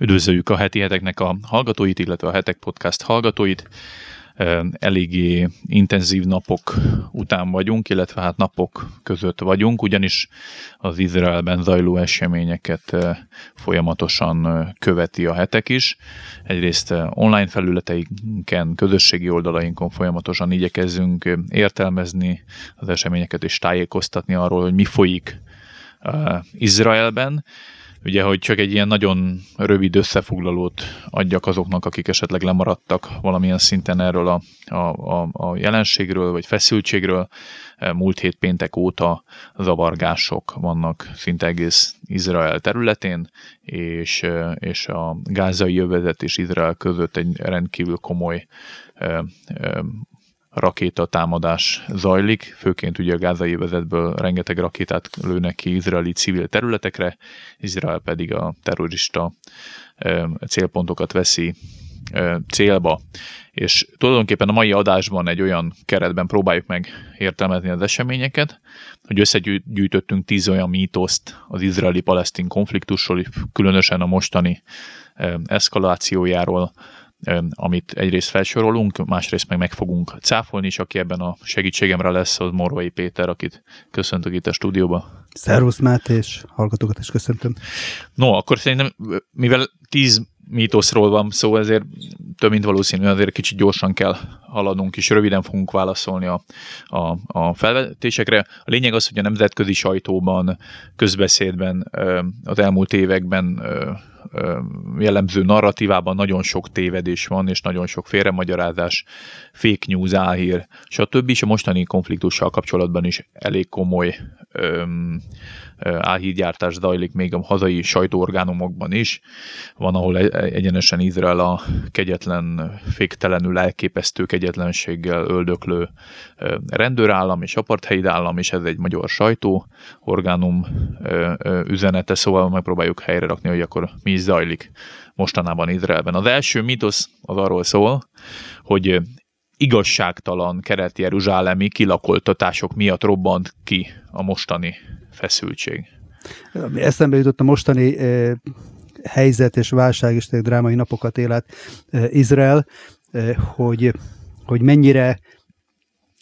Üdvözöljük a heti heteknek a hallgatóit, illetve a hetek podcast hallgatóit. Eléggé intenzív napok után vagyunk, illetve hát napok között vagyunk, ugyanis az Izraelben zajló eseményeket folyamatosan követi a hetek is. Egyrészt online felületeinken, közösségi oldalainkon folyamatosan igyekezzünk értelmezni az eseményeket és tájékoztatni arról, hogy mi folyik Izraelben, ugye, hogy csak egy ilyen nagyon rövid összefoglalót adjak azoknak, akik esetleg lemaradtak valamilyen szinten erről a, a, a, a jelenségről, vagy feszültségről. Múlt hét péntek óta zavargások vannak szinte egész Izrael területén, és, és a gázai jövezet és Izrael között egy rendkívül komoly rakétatámadás zajlik, főként ugye a gázai vezetből rengeteg rakétát lőnek ki izraeli civil területekre, Izrael pedig a terrorista célpontokat veszi célba. És tulajdonképpen a mai adásban egy olyan keretben próbáljuk meg értelmezni az eseményeket, hogy összegyűjtöttünk tíz olyan mítoszt az izraeli-palesztin konfliktusról, különösen a mostani eszkalációjáról, amit egyrészt felsorolunk, másrészt meg meg fogunk cáfolni, és aki ebben a segítségemre lesz, az Morvai Péter, akit köszöntök itt a stúdióba. Szervusz Máté, és hallgatókat is köszöntöm. No, akkor szerintem, mivel tíz mítoszról van szó, ezért több mint valószínű, azért kicsit gyorsan kell haladnunk, és röviden fogunk válaszolni a, a, a felvetésekre. A lényeg az, hogy a nemzetközi sajtóban, közbeszédben az elmúlt években jellemző narratívában nagyon sok tévedés van, és nagyon sok félremagyarázás, fake news, álhír, stb. És a mostani konfliktussal kapcsolatban is elég komoly öm, álhírgyártás zajlik még a hazai sajtóorgánumokban is. Van, ahol e-, egyenesen Izrael a kegyetlen, féktelenül elképesztő kegyetlenséggel öldöklő rendőrállam és apartheid állam, és ez egy magyar sajtóorgánum üzenete, szóval megpróbáljuk helyre rakni, hogy akkor mi is zajlik mostanában Izraelben. Az első mitosz az arról szól, hogy igazságtalan keret-jeruzsálemi kilakoltatások miatt robbant ki a mostani feszültség. Eszembe jutott a mostani eh, helyzet és válság és drámai napokat élet eh, Izrael, eh, hogy, hogy mennyire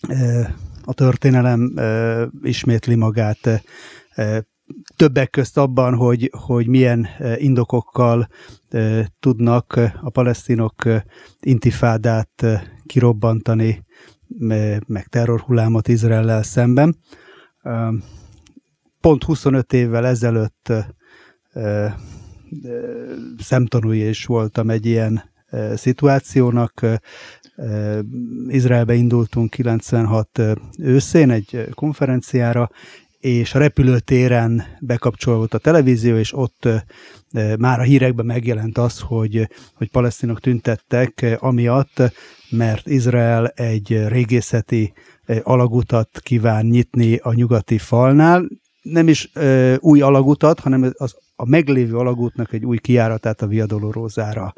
eh, a történelem eh, ismétli magát eh, többek közt abban, hogy, hogy milyen indokokkal tudnak a palesztinok intifádát kirobbantani, meg terrorhullámot Izraellel szemben. Pont 25 évvel ezelőtt szemtanúi is voltam egy ilyen szituációnak. Izraelbe indultunk 96 őszén egy konferenciára, és a repülőtéren bekapcsolódott a televízió, és ott már a hírekben megjelent az, hogy, hogy palesztinok tüntettek amiatt, mert Izrael egy régészeti alagutat kíván nyitni a nyugati falnál. Nem is új alagutat, hanem az, a meglévő alagútnak egy új kiáratát a Via Dolorosára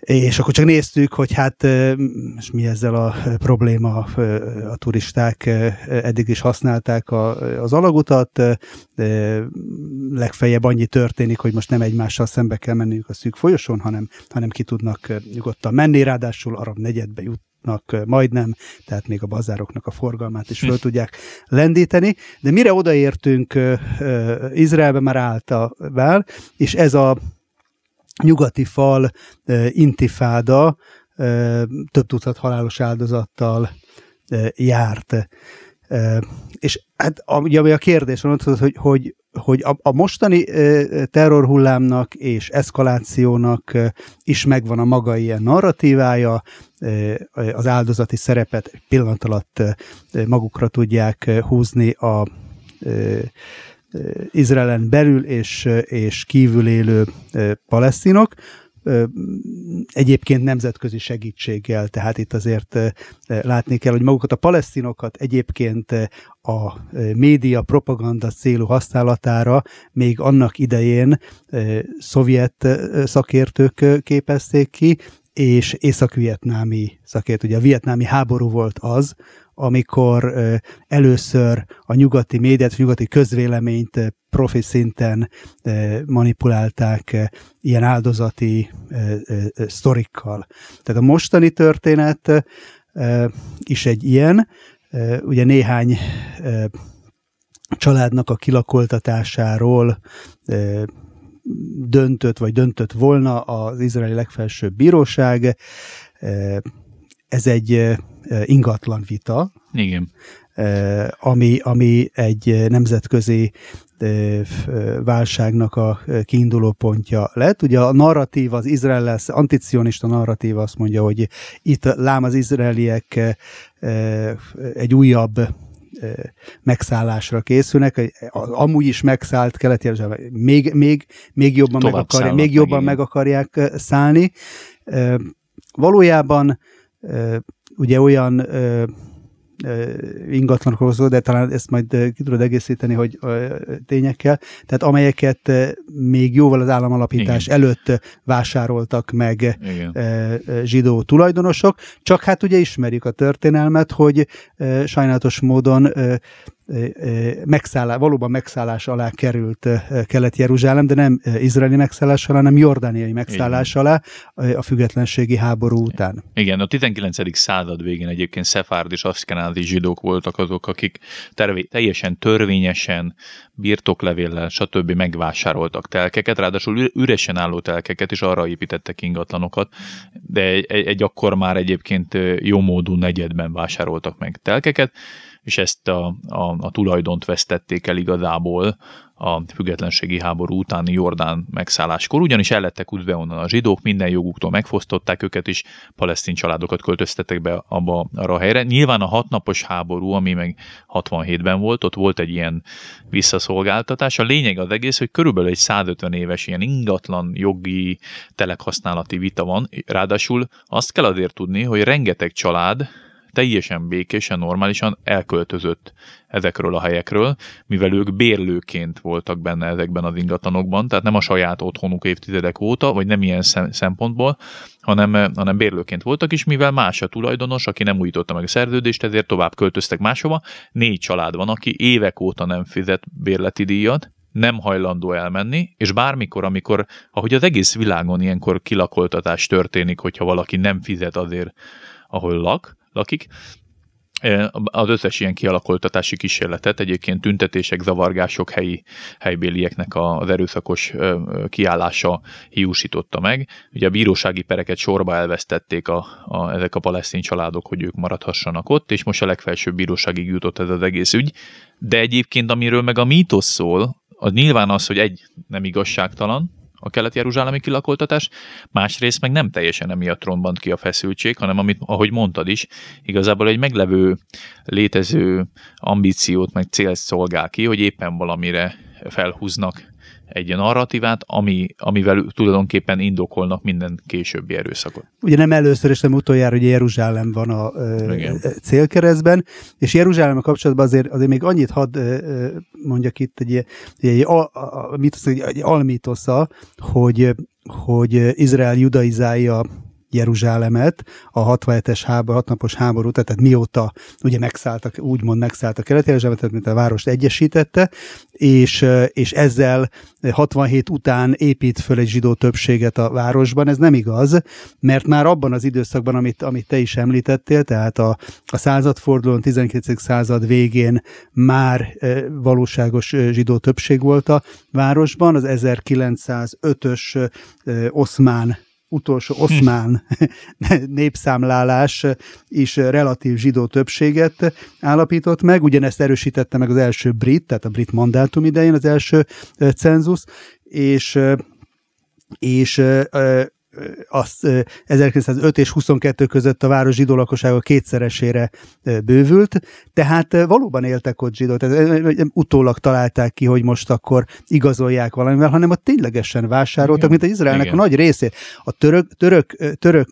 és akkor csak néztük, hogy hát és mi ezzel a probléma, a turisták eddig is használták a, az alagutat, legfeljebb annyi történik, hogy most nem egymással szembe kell menniük a szűk folyosón, hanem, hanem ki tudnak nyugodtan menni, ráadásul arab negyedbe jut majdnem, tehát még a bazároknak a forgalmát is föl tudják lendíteni. De mire odaértünk, Izraelbe már állt a vál, és ez a nyugati fal intifáda több tucat halálos áldozattal járt. És hát ugye a kérdés van, hogy, hogy, hogy a, a mostani terrorhullámnak és eszkalációnak is megvan a maga ilyen narratívája, az áldozati szerepet pillanat alatt magukra tudják húzni a Izraelen belül és, és kívül élő palesztinok, egyébként nemzetközi segítséggel, tehát itt azért látni kell, hogy magukat a palesztinokat egyébként a média propaganda célú használatára még annak idején szovjet szakértők képezték ki, és észak-vietnámi szakért. Ugye a vietnámi háború volt az, amikor először a nyugati médiát, a nyugati közvéleményt profi szinten manipulálták ilyen áldozati sztorikkal. Tehát a mostani történet is egy ilyen, ugye néhány családnak a kilakoltatásáról döntött, vagy döntött volna az izraeli legfelsőbb bíróság. Ez egy ingatlan vita. Igen. Ami, ami egy nemzetközi válságnak a kiinduló pontja lett. Ugye a narratív, az izrael lesz, anticionista narratív azt mondja, hogy itt lám az izraeliek egy újabb megszállásra készülnek, amúgy is megszállt keleti még, még, még jobban, meg, akarják, még jobban meg, meg akarják szállni. Valójában ugye olyan ingatlanokról szól, de talán ezt majd ki tudod egészíteni, hogy tényekkel, tehát amelyeket még jóval az államalapítás Igen. előtt vásároltak meg Igen. zsidó tulajdonosok, csak hát ugye ismerjük a történelmet, hogy sajnálatos módon megszállás, valóban megszállás alá került Kelet-Jeruzsálem, de nem izraeli megszállás alá, hanem jordániai megszállás Igen. alá a függetlenségi háború után. Igen, a 19. század végén egyébként szefárd és aszkenázi zsidók voltak azok, akik tervé, teljesen törvényesen birtoklevéllel, stb. megvásároltak telkeket, ráadásul üresen álló telkeket, és arra építettek ingatlanokat, de egy, egy akkor már egyébként jó módú negyedben vásároltak meg telkeket, és ezt a, a, a tulajdont vesztették el igazából a függetlenségi háború utáni Jordán megszálláskor, ugyanis el lettek útbe onnan a zsidók, minden joguktól megfosztották őket, és palesztin családokat költöztettek be abba arra a helyre. Nyilván a hatnapos háború, ami meg 67-ben volt, ott volt egy ilyen visszaszolgáltatás. A lényeg az egész, hogy körülbelül egy 150 éves ilyen ingatlan jogi telekhasználati vita van, ráadásul azt kell azért tudni, hogy rengeteg család, teljesen békésen, normálisan elköltözött ezekről a helyekről, mivel ők bérlőként voltak benne ezekben az ingatlanokban, tehát nem a saját otthonuk évtizedek óta, vagy nem ilyen szempontból, hanem, hanem bérlőként voltak is, mivel más a tulajdonos, aki nem újította meg a szerződést, ezért tovább költöztek máshova. Négy család van, aki évek óta nem fizet bérleti díjat, nem hajlandó elmenni, és bármikor, amikor, ahogy az egész világon ilyenkor kilakoltatás történik, hogyha valaki nem fizet azért, ahol lak, lakik. Az összes ilyen kialakultatási kísérletet egyébként tüntetések, zavargások helyi helybélieknek az erőszakos kiállása hiúsította meg. Ugye a bírósági pereket sorba elvesztették a, a, ezek a palesztin családok, hogy ők maradhassanak ott, és most a legfelsőbb bíróságig jutott ez az egész ügy. De egyébként, amiről meg a mítosz szól, az nyilván az, hogy egy nem igazságtalan, a kelet-jeruzsálemi kilakoltatás, másrészt meg nem teljesen emiatt rombant ki a feszültség, hanem amit, ahogy mondtad is, igazából egy meglevő, létező ambíciót meg célt szolgál ki, hogy éppen valamire felhúznak egy narratívát, ami, amivel tulajdonképpen indokolnak minden későbbi erőszakot. Ugye nem először és nem utoljára, hogy Jeruzsálem van a ö, célkeresztben, és Jeruzsálem kapcsolatban azért, azért még annyit hadd mondjak itt egy, egy, egy, a, a, egy, egy almítosza, hogy hogy Izrael judaizálja Jeruzsálemet a 67-es háború, hatnapos háború, tehát mióta ugye megszálltak, úgymond megszálltak kelet Jeruzsálemet, mint a várost egyesítette, és, és ezzel 67 után épít föl egy zsidó többséget a városban. Ez nem igaz, mert már abban az időszakban, amit, amit te is említettél, tehát a, a századfordulón, 19. század végén már valóságos zsidó többség volt a városban. Az 1905-ös oszmán utolsó oszmán népszámlálás is relatív zsidó többséget állapított meg, ugyanezt erősítette meg az első brit, tehát a brit mandátum idején az első cenzus, és és az 1905 és 22 között a város zsidó lakossága kétszeresére bővült, tehát valóban éltek ott zsidók, tehát utólag találták ki, hogy most akkor igazolják valamivel, hanem ott ténylegesen vásároltak, mint az Izraelnek Igen. a nagy részét. A török, török, török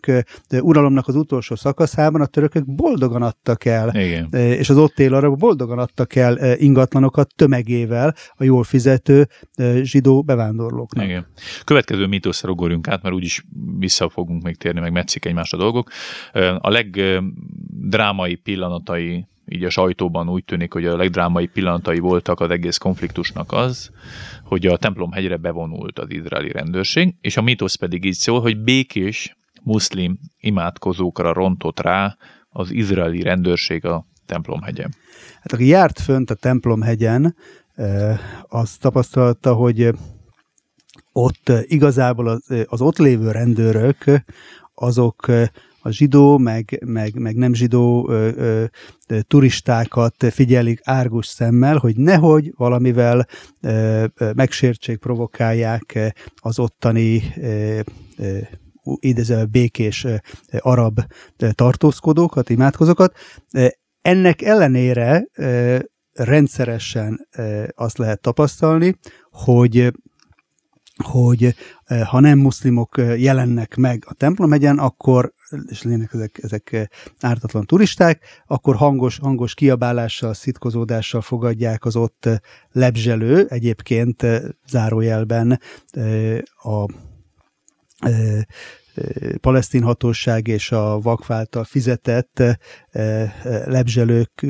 uralomnak az utolsó szakaszában a törökök boldogan adtak el, Igen. és az ott élő arabok boldogan adtak el ingatlanokat tömegével a jól fizető zsidó bevándorlóknak. Igen. Következő mítoszra ugorjunk át, mert úgyis vissza fogunk még térni, meg metszik egymást a dolgok. A legdrámai pillanatai így a sajtóban úgy tűnik, hogy a legdrámai pillanatai voltak az egész konfliktusnak az, hogy a templom hegyre bevonult az izraeli rendőrség, és a mítosz pedig így szól, hogy békés muszlim imádkozókra rontott rá az izraeli rendőrség a templomhegyen. Hát aki járt fönt a templomhegyen, az tapasztalta, hogy ott igazából az, az ott lévő rendőrök, azok a zsidó, meg, meg, meg nem zsidó ö, ö, turistákat figyelik árgus szemmel, hogy nehogy valamivel ö, ö, megsértsék, provokálják az ottani ö, ö, idézve békés arab tartózkodókat, imádkozókat. Ennek ellenére rendszeresen azt lehet tapasztalni, hogy hogy ha nem muszlimok jelennek meg a templomhegyen, akkor, és lények ezek, ezek ártatlan turisták, akkor hangos, hangos kiabálással, szitkozódással fogadják az ott lebzselő, egyébként zárójelben a palesztin hatóság és a vakváltal fizetett lebzselők,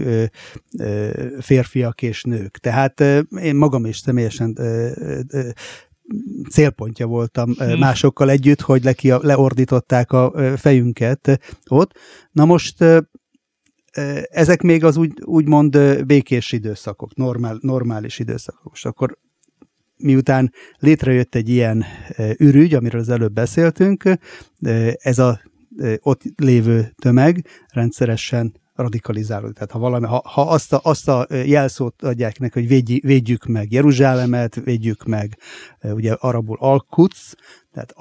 férfiak és nők. Tehát én magam is személyesen célpontja voltam hmm. másokkal együtt, hogy leki, leordították a fejünket ott. Na most ezek még az úgy, úgymond békés időszakok, normál, normális időszakok. És akkor miután létrejött egy ilyen ürügy, amiről az előbb beszéltünk, ez a ott lévő tömeg rendszeresen radikalizálódik. Tehát ha, valami, ha, ha azt, a, azt a jelszót adják neki, hogy védj, védjük meg Jeruzsálemet, védjük meg ugye arabul Al-Quds, tehát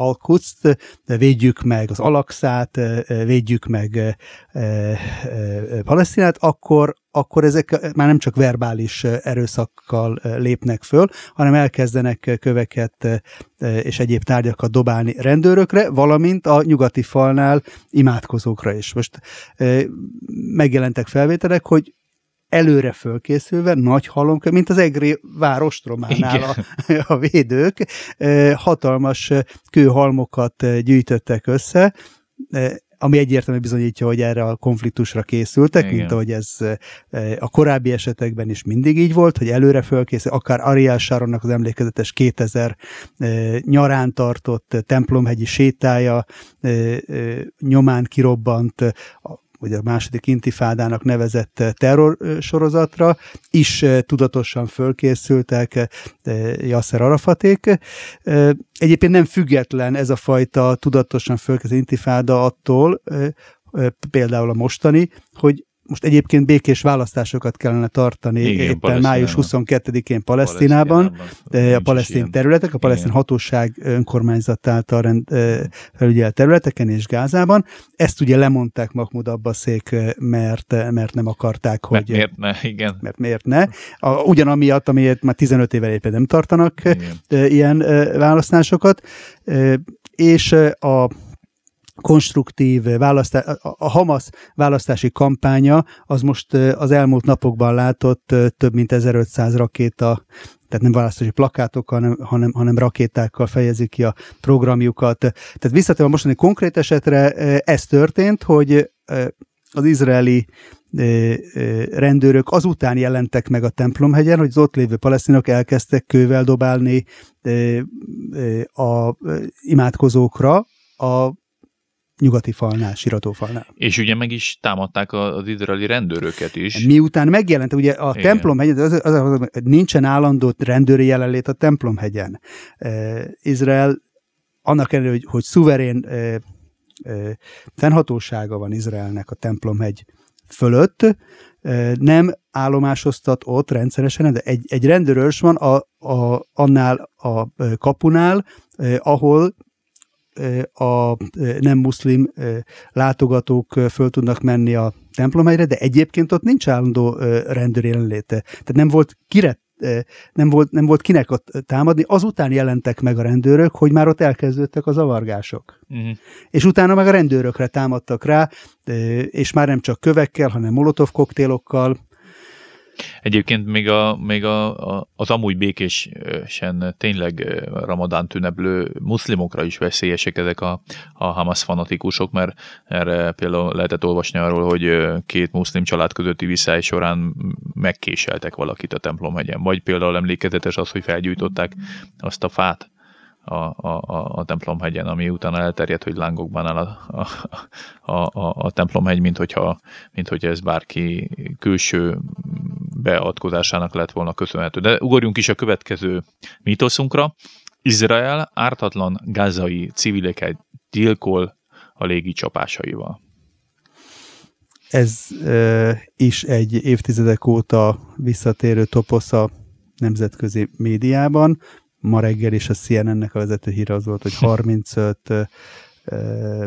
de védjük meg az Alakszát, védjük meg Palesztinát, akkor, akkor ezek már nem csak verbális erőszakkal lépnek föl, hanem elkezdenek köveket és egyéb tárgyakat dobálni rendőrökre, valamint a nyugati falnál imádkozókra is. Most megjelentek felvételek, hogy előre fölkészülve, nagy halom, mint az Egri várostrománál a, a védők, hatalmas kőhalmokat gyűjtöttek össze, ami egyértelműen bizonyítja, hogy erre a konfliktusra készültek, Igen. mint ahogy ez a korábbi esetekben is mindig így volt, hogy előre fölkészül, akár Ariel Sharonnak az emlékezetes 2000 nyarán tartott templomhegyi sétája nyomán kirobbant vagy a második intifádának nevezett terrorsorozatra is tudatosan fölkészültek Yasser Arafaték. Egyébként nem független ez a fajta tudatosan fölkészült intifáda attól, például a mostani, hogy most egyébként békés választásosokat kellene tartani Igen, éppen május 22-én Palesztinában, Palesztinában a palesztin területek, a palesztin Igen. hatóság önkormányzat által rend, felügyelt területeken és Gázában. Ezt ugye lemondták Mahmoud Abbaszék, mert, mert nem akarták, hogy... Mert miért ne, igen. Mert miért ne. A, ugyanamiatt, amiért már 15 éve éppen nem tartanak igen. ilyen választásokat, és a konstruktív választás, a Hamas választási kampánya az most az elmúlt napokban látott több mint 1500 rakéta, tehát nem választási plakátokkal, hanem, hanem, hanem rakétákkal fejezik ki a programjukat. Tehát visszatérve a mostani konkrét esetre, ez történt, hogy az izraeli rendőrök azután jelentek meg a templomhegyen, hogy az ott lévő palesztinok elkezdtek kővel dobálni a imádkozókra a nyugati falnál, siratófalnál. És ugye meg is támadták az izraeli rendőröket is. Miután megjelent, ugye a Igen. templomhegyen, az, az, az, az, nincsen állandó rendőri jelenlét a templomhegyen. Uh, Izrael annak ellenére, hogy, hogy szuverén uh, uh, fennhatósága van Izraelnek a templomhegy fölött, nem állomásoztat ott rendszeresen, de egy, egy rendőrös van a, a, annál a kapunál, ahol a nem muszlim látogatók föl tudnak menni a templomhelyre, de egyébként ott nincs állandó rendőr jelenléte. Tehát nem volt kire nem volt, nem volt kinek ott támadni, azután jelentek meg a rendőrök, hogy már ott elkezdődtek a zavargások. Uh-huh. És utána meg a rendőrökre támadtak rá, és már nem csak kövekkel, hanem molotov koktélokkal, Egyébként még, a, még a, a, az amúgy békésen tényleg ramadán tüneplő muszlimokra is veszélyesek ezek a, a Hamas fanatikusok, mert erre például lehetett olvasni arról, hogy két muszlim család közötti viszály során megkéseltek valakit a templomhegyen. Vagy például emlékezetes az, hogy felgyújtották azt a fát, a, a, a, templomhegyen, ami utána elterjedt, hogy lángokban áll a, a, a, a templomhegy, mint hogyha, mint hogyha ez bárki külső beavatkozásának lett volna köszönhető. De ugorjunk is a következő mítoszunkra. Izrael ártatlan gázai civileket gyilkol a légi csapásaival. Ez e, is egy évtizedek óta visszatérő toposz a nemzetközi médiában ma reggel is a CNN-nek a vezető híre az volt, hogy 35 ö,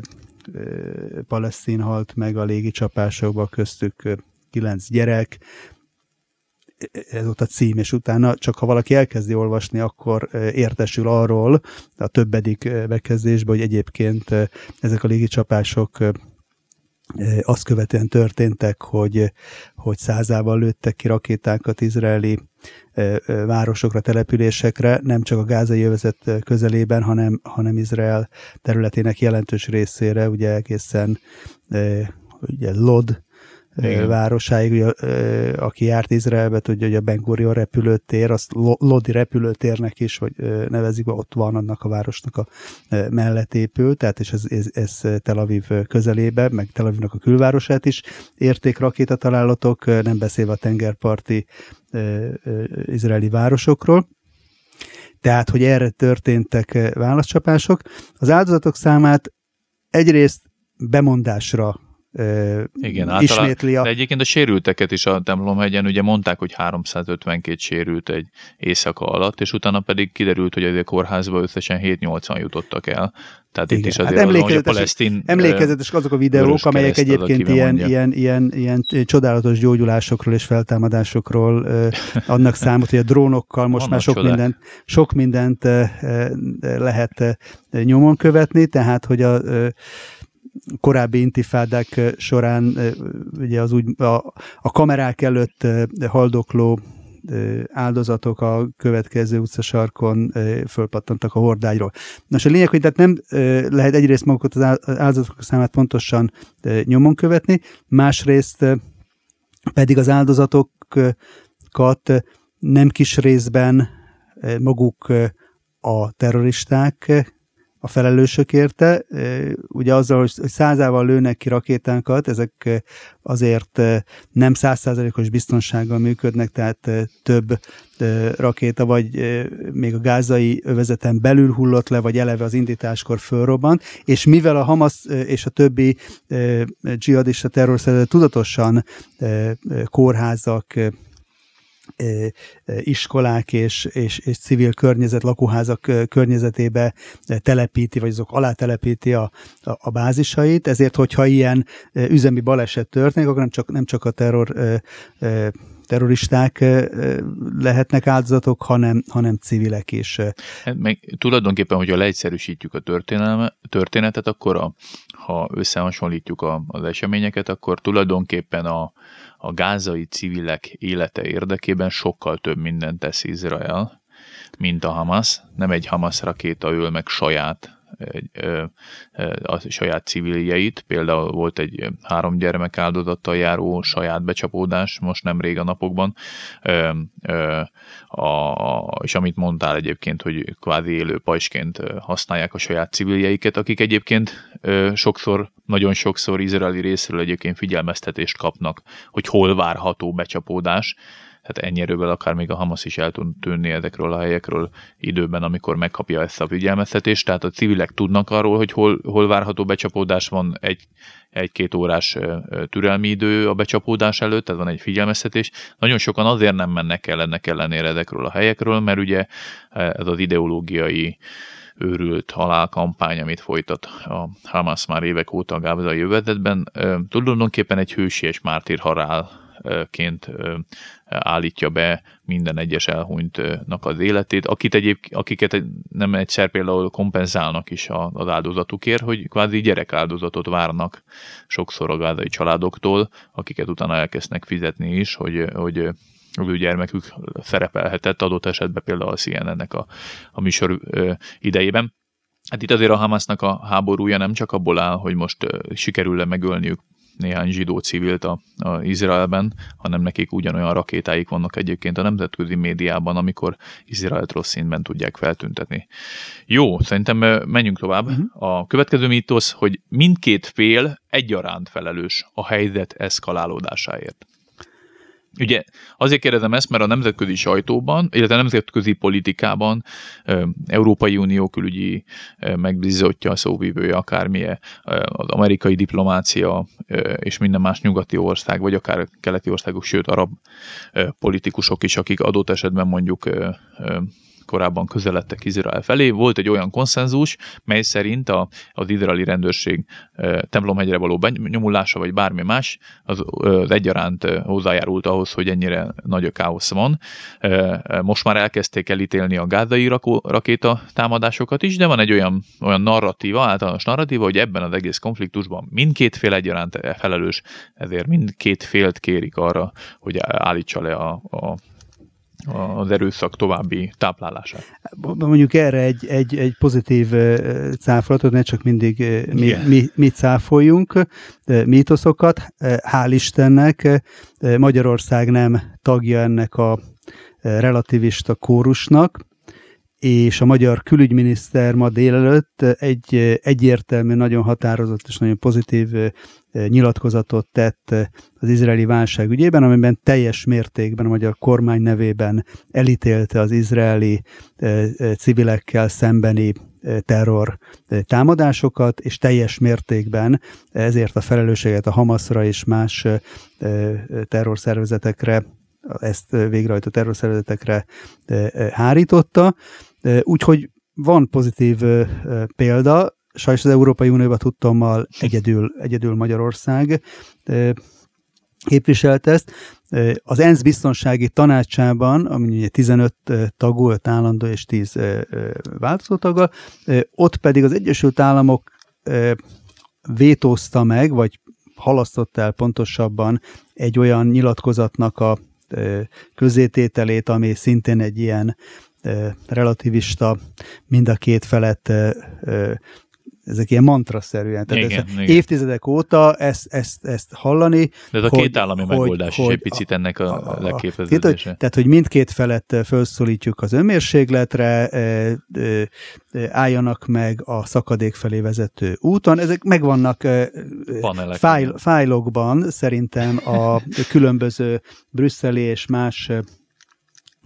palesztin halt meg a légicsapásokba, köztük 9 gyerek, ez volt a cím, és utána csak ha valaki elkezdi olvasni, akkor értesül arról a többedik bekezdésben, hogy egyébként ezek a légicsapások azt követően történtek, hogy, hogy százával lőttek ki rakétákat izraeli városokra, településekre, nem csak a gázai övezet közelében, hanem, hanem Izrael területének jelentős részére, ugye egészen ugye Lod igen. városáig, ugye, aki járt Izraelbe, tudja, hogy a Ben Gurion repülőtér, azt Lodi repülőtérnek is, hogy nevezik, ott van annak a városnak a mellett épül, tehát és ez, ez, ez Tel Aviv közelébe, meg Tel Avivnak a külvárosát is érték találatok, nem beszélve a tengerparti izraeli városokról. Tehát, hogy erre történtek válaszcsapások. Az áldozatok számát egyrészt bemondásra igen, ismétli a... De egyébként a sérülteket is a templomhegyen, ugye mondták, hogy 352 sérült egy éjszaka alatt, és utána pedig kiderült, hogy a kórházba összesen 7-80 jutottak el. Tehát Igen. itt is azért hát azon, hogy a palesztin... Emlékezetes azok a videók, amelyek egyébként ilyen, ilyen, ilyen, ilyen csodálatos gyógyulásokról és feltámadásokról uh, adnak számot, hogy a drónokkal most Vannak már sok csodák. mindent, sok mindent lehet nyomon követni, tehát hogy a korábbi intifádák során ugye az úgy a, a kamerák előtt haldokló áldozatok a következő utcasarkon fölpattantak a hordágyról. Nos, a lényeg, hogy tehát nem lehet egyrészt magukat az áldozatok számát pontosan nyomon követni, másrészt pedig az áldozatokat nem kis részben maguk a terroristák a felelősök érte. Ugye azzal, hogy százával lőnek ki rakétánkat, ezek azért nem százszázalékos biztonsággal működnek, tehát több rakéta, vagy még a gázai övezeten belül hullott le, vagy eleve az indításkor fölrobbant, és mivel a Hamas és a többi dzsihadista terrorszervezet tudatosan kórházak, iskolák és, és, és civil környezet, lakóházak környezetébe telepíti, vagy azok alá telepíti a, a, a bázisait, ezért, hogyha ilyen üzemi baleset történik, akkor nem csak, nem csak a terror terroristák lehetnek áldozatok, hanem, hanem civilek is. Hát meg tulajdonképpen, hogyha leegyszerűsítjük a történetet, akkor a, ha összehasonlítjuk a, az eseményeket, akkor tulajdonképpen a, a gázai civilek élete érdekében sokkal több mindent tesz Izrael, mint a Hamas. Nem egy Hamas rakéta öl meg saját egy, ö, a saját civiljeit. Például volt egy három gyermek áldozattal járó saját becsapódás most nem rég a napokban. Ö, ö, a, és amit mondtál egyébként, hogy kvázi élő pajsként használják a saját civiljeiket, akik egyébként ö, sokszor, nagyon sokszor izraeli részről egyébként figyelmeztetést kapnak, hogy hol várható becsapódás tehát ennyi erővel akár még a Hamas is el tud tűnni ezekről a helyekről időben, amikor megkapja ezt a figyelmeztetést, tehát a civilek tudnak arról, hogy hol, hol várható becsapódás van egy, egy-két órás türelmi idő a becsapódás előtt, tehát van egy figyelmeztetés. Nagyon sokan azért nem mennek el ennek ellenére ezekről a helyekről, mert ugye ez az ideológiai őrült halálkampány, amit folytat a Hamas már évek óta a gázai jövezetben, tulajdonképpen egy hősies mártír halál ként állítja be minden egyes elhunytnak az életét, akit egyéb, akiket nem egyszer például kompenzálnak is az áldozatukért, hogy kvázi gyerekáldozatot várnak sokszor a gázai családoktól, akiket utána elkezdnek fizetni is, hogy, hogy ő gyermekük szerepelhetett adott esetben például a CNN-nek a, a műsor idejében. Hát itt azért a Hamasnak a háborúja nem csak abból áll, hogy most sikerül-e megölniük néhány zsidó civilt a, a Izraelben, hanem nekik ugyanolyan rakétáik vannak egyébként a nemzetközi médiában, amikor Izraelt rossz színben tudják feltüntetni. Jó, szerintem menjünk tovább. Uh-huh. A következő mítosz, hogy mindkét fél egyaránt felelős a helyzet eszkalálódásáért. Ugye azért kérdezem ezt, mert a nemzetközi sajtóban, illetve a nemzetközi politikában Európai Unió külügyi megbízottja, szóvívője, akármilyen, az amerikai diplomácia és minden más nyugati ország, vagy akár keleti országok, sőt arab politikusok is, akik adott esetben mondjuk korábban közeledtek Izrael felé. Volt egy olyan konszenzus, mely szerint a, az izraeli rendőrség templomhegyre való benyomulása, vagy bármi más, az, az egyaránt hozzájárult ahhoz, hogy ennyire nagy a káosz van. Most már elkezdték elítélni a gázai rakéta támadásokat is, de van egy olyan, olyan narratíva, általános narratíva, hogy ebben az egész konfliktusban mindkét fél egyaránt felelős, ezért mindkét félt kérik arra, hogy állítsa le a, a az erőszak további táplálását. Mondjuk erre egy, egy, egy pozitív cáfolatot, ne csak mindig mi, mi, mi cáfoljunk mítoszokat. Hál' Istennek Magyarország nem tagja ennek a relativista kórusnak, és a magyar külügyminiszter ma délelőtt egy egyértelmű, nagyon határozott és nagyon pozitív nyilatkozatot tett az izraeli válság ügyében, amiben teljes mértékben a magyar kormány nevében elítélte az izraeli civilekkel szembeni terror támadásokat, és teljes mértékben ezért a felelősséget a Hamasra és más terrorszervezetekre ezt végrehajtó terrorszervezetekre hárította. Úgyhogy van pozitív példa, sajnos az Európai Unióban tudtommal egyedül, egyedül Magyarország képviselt ezt. Az ENSZ biztonsági tanácsában, ami ugye 15 tagú, 5 állandó és 10 változó taggal, ott pedig az Egyesült Államok vétózta meg, vagy halasztott el pontosabban egy olyan nyilatkozatnak a közétételét, ami szintén egy ilyen relativista, mind a két felett ezek ilyen mantraszerűen. Tehát igen, ez, igen. évtizedek óta ezt, ezt, ezt hallani. De ez a két állami hogy, megoldás hogy, is egy picit ennek a, a leképeződése. Tehát, hogy mindkét felett felszólítjuk az önmérségletre, álljanak meg a szakadék felé vezető úton. Ezek megvannak fájl, fájlokban szerintem a különböző brüsszeli és más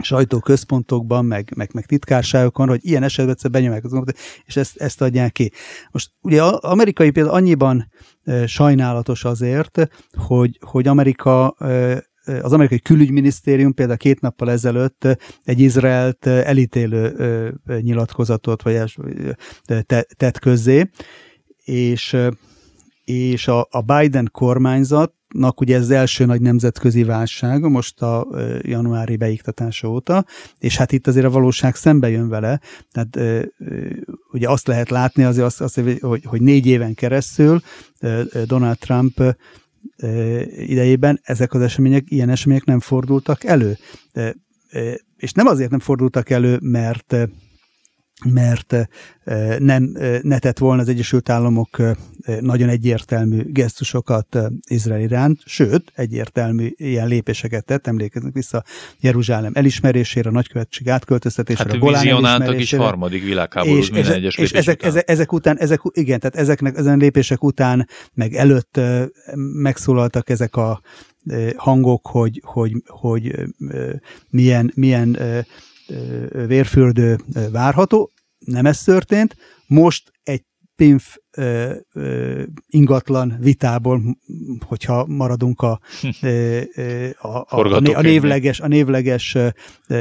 sajtóközpontokban, meg, meg, meg titkárságokon, hogy ilyen esetben egyszer benyomják az és ezt, ezt adják ki. Most ugye amerikai például annyiban sajnálatos azért, hogy, hogy Amerika az amerikai külügyminisztérium például két nappal ezelőtt egy Izraelt elítélő nyilatkozatot vagy te, tett közzé, és, és a, a Biden kormányzat nak ugye ez az első nagy nemzetközi válság most a januári beiktatása óta, és hát itt azért a valóság szembe jön vele, tehát ugye azt lehet látni, azért azt, azt hogy, hogy négy éven keresztül Donald Trump idejében ezek az események, ilyen események nem fordultak elő. És nem azért nem fordultak elő, mert mert nem ne tett volna az Egyesült Államok nagyon egyértelmű gesztusokat Izrael iránt, sőt, egyértelmű ilyen lépéseket tett, emlékeznek vissza Jeruzsálem elismerésére, a nagykövetség átköltöztetésére, hát, a Golán elismerésére. is harmadik világháború és, minden egyes és ezek, után. Ezek, ezek után, ezek, igen, tehát ezeknek, ezen lépések után, meg előtt megszólaltak ezek a hangok, hogy, hogy, hogy milyen, milyen vérfürdő várható. Nem ez történt. Most egy PINF ö, ö, ingatlan vitából, hogyha maradunk a, ö, a, a, a, névleges, a névleges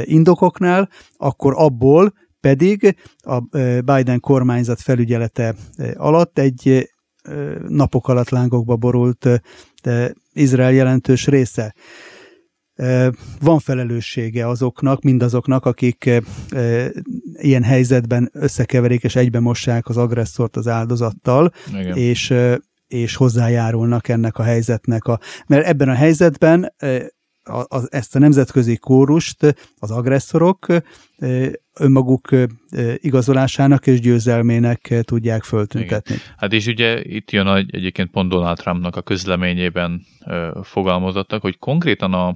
indokoknál, akkor abból pedig a Biden kormányzat felügyelete alatt egy napok alatt lángokba borult Izrael jelentős része van felelőssége azoknak, mindazoknak, akik ilyen helyzetben összekeverik és egybemossák az agresszort az áldozattal, Igen. és és hozzájárulnak ennek a helyzetnek. A, mert ebben a helyzetben a, ezt a nemzetközi kórust az agresszorok önmaguk igazolásának és győzelmének tudják föltüntetni. Igen. Hát és ugye itt jön a, egyébként pont Donald Trumpnak a közleményében fogalmazottak, hogy konkrétan a,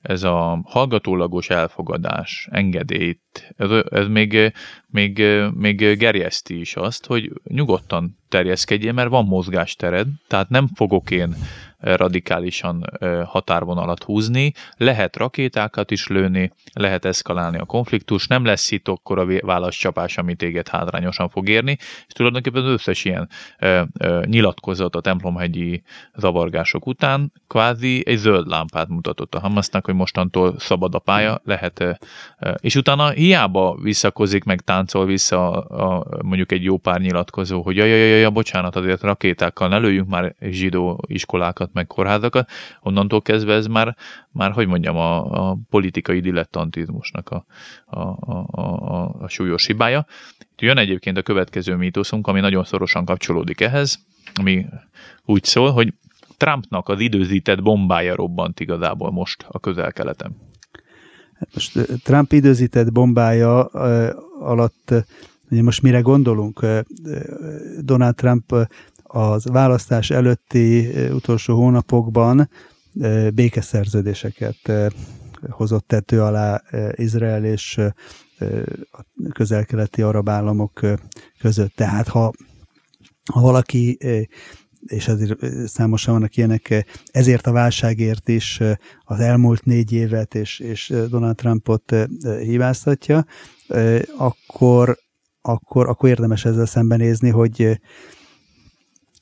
ez a hallgatólagos elfogadás, engedélyt, ez, ez még, még, még gerjeszti is azt, hogy nyugodtan terjeszkedjél, mert van mozgástered, tehát nem fogok én radikálisan határvonalat húzni, lehet rakétákat is lőni, lehet eszkalálni a konfliktus, nem lesz itt akkor a válaszcsapás, ami téged hátrányosan fog érni, és tulajdonképpen az összes ilyen nyilatkozat a templomhegyi zavargások után kvázi egy zöld lámpát mutatott a Hamasnak, hogy mostantól szabad a pálya, lehet, és utána hiába visszakozik, meg táncol vissza a, a, mondjuk egy jó pár nyilatkozó, hogy jaj, jaj, jaj, bocsánat, azért rakétákkal ne lőjünk már zsidó iskolákat, meg kórházakat, onnantól kezdve ez már, már hogy mondjam, a, a politikai dilettantizmusnak a, a, a, a, a súlyos hibája. Jön egyébként a következő mítoszunk, ami nagyon szorosan kapcsolódik ehhez, ami úgy szól, hogy Trumpnak az időzített bombája robbant igazából most a közel-keleten. Hát most Trump időzített bombája alatt, ugye most mire gondolunk? Donald Trump az választás előtti utolsó hónapokban békeszerződéseket hozott tető alá Izrael és a közel-keleti arab államok között. Tehát ha, ha valaki és azért számosan vannak ilyenek, ezért a válságért is az elmúlt négy évet és, és Donald Trumpot hibáztatja, akkor, akkor, akkor érdemes ezzel szembenézni, hogy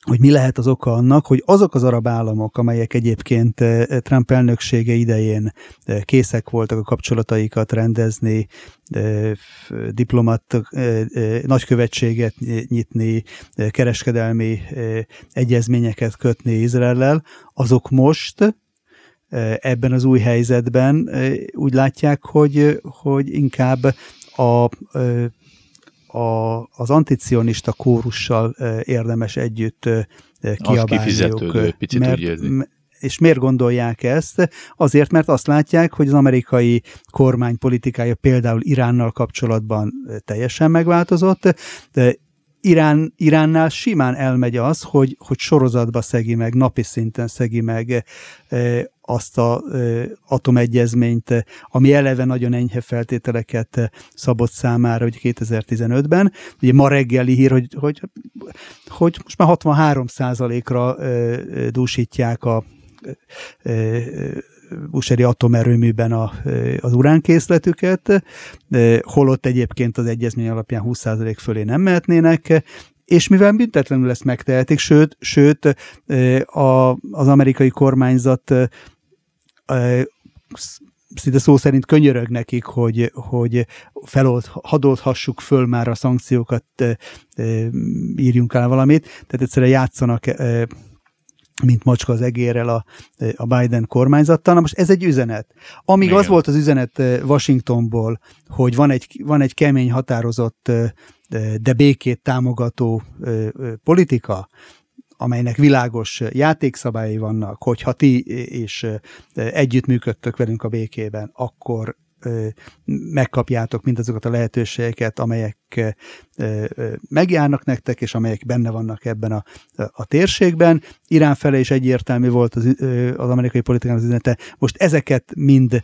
hogy mi lehet az oka annak, hogy azok az arab államok, amelyek egyébként eh, Trump elnöksége idején eh, készek voltak a kapcsolataikat rendezni, eh, diplomat nagykövetséget nyitni, kereskedelmi egyezményeket kötni Izraellel, azok most ebben az új helyzetben úgy látják, hogy, hogy inkább a a, az anticionista kórussal érdemes együtt kiabálniuk. picit mert, úgy és miért gondolják ezt? Azért, mert azt látják, hogy az amerikai kormány politikája például Iránnal kapcsolatban teljesen megváltozott, de Irán, Iránnál simán elmegy az, hogy, hogy sorozatba szegi meg, napi szinten szegi meg azt a atomegyezményt, ami eleve nagyon enyhe feltételeket szabott számára, hogy 2015-ben. Ugye ma reggeli hír, hogy, hogy, hogy most már 63 ra dúsítják a Buseri atomerőműben a, az uránkészletüket, holott egyébként az egyezmény alapján 20% fölé nem mehetnének, és mivel büntetlenül ezt megtehetik, sőt, sőt a, az amerikai kormányzat szinte szó szerint könyörög nekik, hogy, hogy felold, hadoldhassuk föl már a szankciókat, írjunk el valamit, tehát egyszerűen játszanak mint macska az egérrel a, a Biden kormányzattal. Na most ez egy üzenet. Amíg Igen. az volt az üzenet Washingtonból, hogy van egy, van egy kemény, határozott, de békét támogató politika, amelynek világos játékszabályai vannak, hogyha ti és együttműködtök velünk a békében, akkor megkapjátok mindazokat a lehetőségeket, amelyek megjárnak nektek, és amelyek benne vannak ebben a, a térségben. Irán fele is egyértelmű volt az, az amerikai politikának az üzenete. Most ezeket mind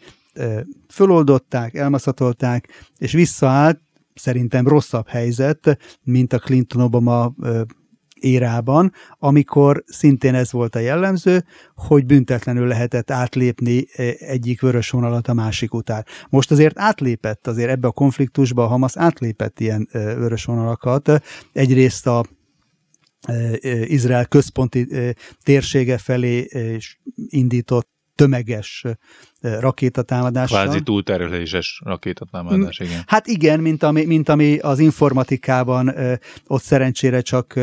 föloldották, elmaszatolták, és visszaállt szerintem rosszabb helyzet, mint a Clinton-Obama érában, amikor szintén ez volt a jellemző, hogy büntetlenül lehetett átlépni e, egyik vörös vonalat a másik után. Most azért átlépett, azért ebbe a konfliktusba a Hamas átlépett ilyen e, vörös vonalakat. Egyrészt a e, Izrael központi térsége felé indított tömeges rakétatámadással. Kvázi túlterheléses rakétatámadás, igen. Hát igen, mint ami, mint ami az informatikában ott szerencsére csak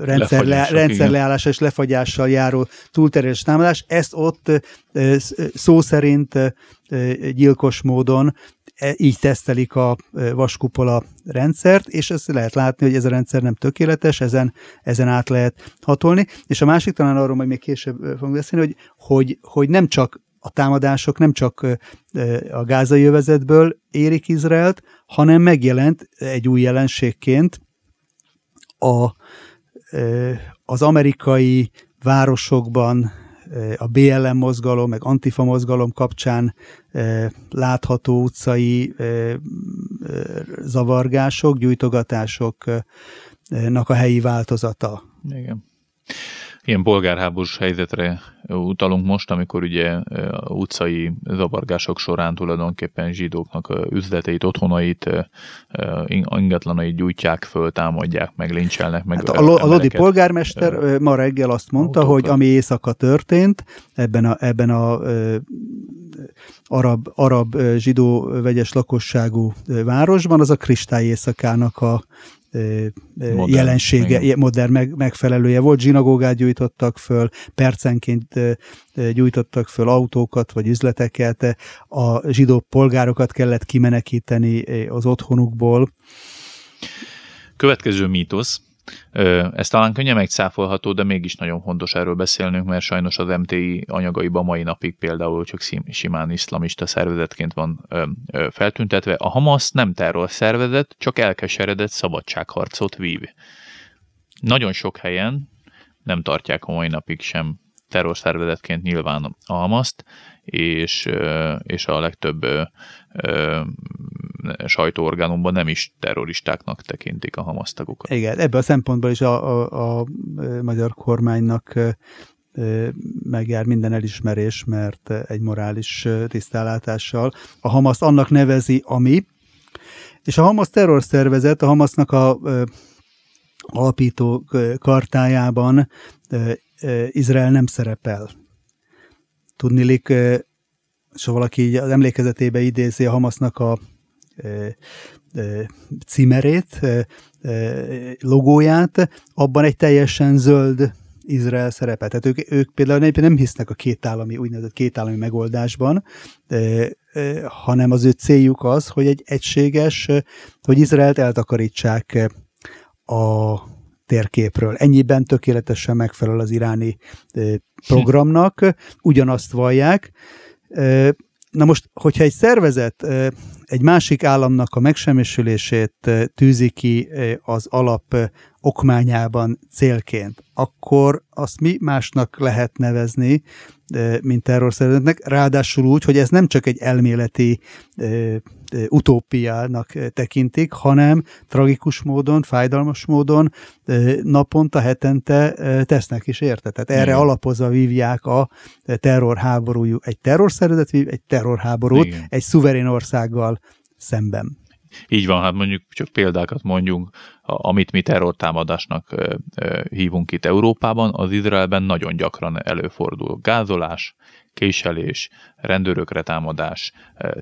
rendszer, le, rendszerleállás és lefagyással járó túlterhelés támadás. Ezt ott szó szerint gyilkos módon így tesztelik a vaskupola rendszert, és ezt lehet látni, hogy ez a rendszer nem tökéletes, ezen, ezen át lehet hatolni. És a másik talán arról majd még később fogunk beszélni, hogy, hogy, hogy nem csak a támadások nem csak a gázai övezetből érik Izraelt, hanem megjelent egy új jelenségként a, az amerikai városokban a BLM mozgalom, meg Antifa mozgalom kapcsán látható utcai zavargások, gyújtogatásoknak a helyi változata. Igen ilyen polgárháborús helyzetre utalunk most, amikor ugye utcai zavargások során tulajdonképpen zsidóknak üzleteit, otthonait, ingatlanait gyújtják föl, támadják, meg lincselnek. Meg hát a, a Lodi polgármester ma reggel azt mondta, autókat. hogy ami éjszaka történt, ebben a, ebben a arab, arab zsidó vegyes lakosságú városban, az a kristály éjszakának a modern, jelensége, igen. modern meg, megfelelője volt. Zsinagógát gyújtottak föl, percenként gyújtottak föl autókat vagy üzleteket, a zsidó polgárokat kellett kimenekíteni az otthonukból. Következő mítosz, ez talán könnyen megcáfolható, de mégis nagyon fontos erről beszélnünk, mert sajnos az MTI anyagaiban mai napig például csak simán iszlamista szervezetként van feltüntetve. A Hamas nem terror szervezet, csak elkeseredett szabadságharcot vív. Nagyon sok helyen nem tartják a mai napig sem terrorszervezetként nyilván a Hamaszt, és, és a legtöbb sajtóorgánumban nem is terroristáknak tekintik a Hamas tagokat. Igen, ebből a szempontból is a, a, a magyar kormánynak megjár minden elismerés, mert egy morális tisztállátással a Hamas annak nevezi, ami, és a Hamas terrorszervezet, a Hamasnak a alapító kartájában Izrael nem szerepel. Tudnilik, ha valaki így az emlékezetébe idézi a Hamasznak a címerét, logóját, abban egy teljesen zöld Izrael szerepet. Tehát ők, ők például nem hisznek a kétállami, úgynevezett kétállami megoldásban, hanem az ő céljuk az, hogy egy egységes, hogy Izraelt eltakarítsák a térképről. Ennyiben tökéletesen megfelel az iráni programnak, ugyanazt vallják. Na most, hogyha egy szervezet egy másik államnak a megsemmisülését tűzi ki az alap okmányában célként, akkor azt mi másnak lehet nevezni, mint terrorszervezetnek, ráadásul úgy, hogy ez nem csak egy elméleti utópiának tekintik, hanem tragikus módon, fájdalmas módon naponta, hetente tesznek is érte. Tehát erre Igen. alapozva vívják a terrorháborújú. Egy terrorszervezet vív egy terrorháborút Igen. egy szuverén országgal szemben. Így van, hát mondjuk csak példákat mondjunk, amit mi terrortámadásnak hívunk itt Európában, az Izraelben nagyon gyakran előfordul. Gázolás, késelés, rendőrökre támadás,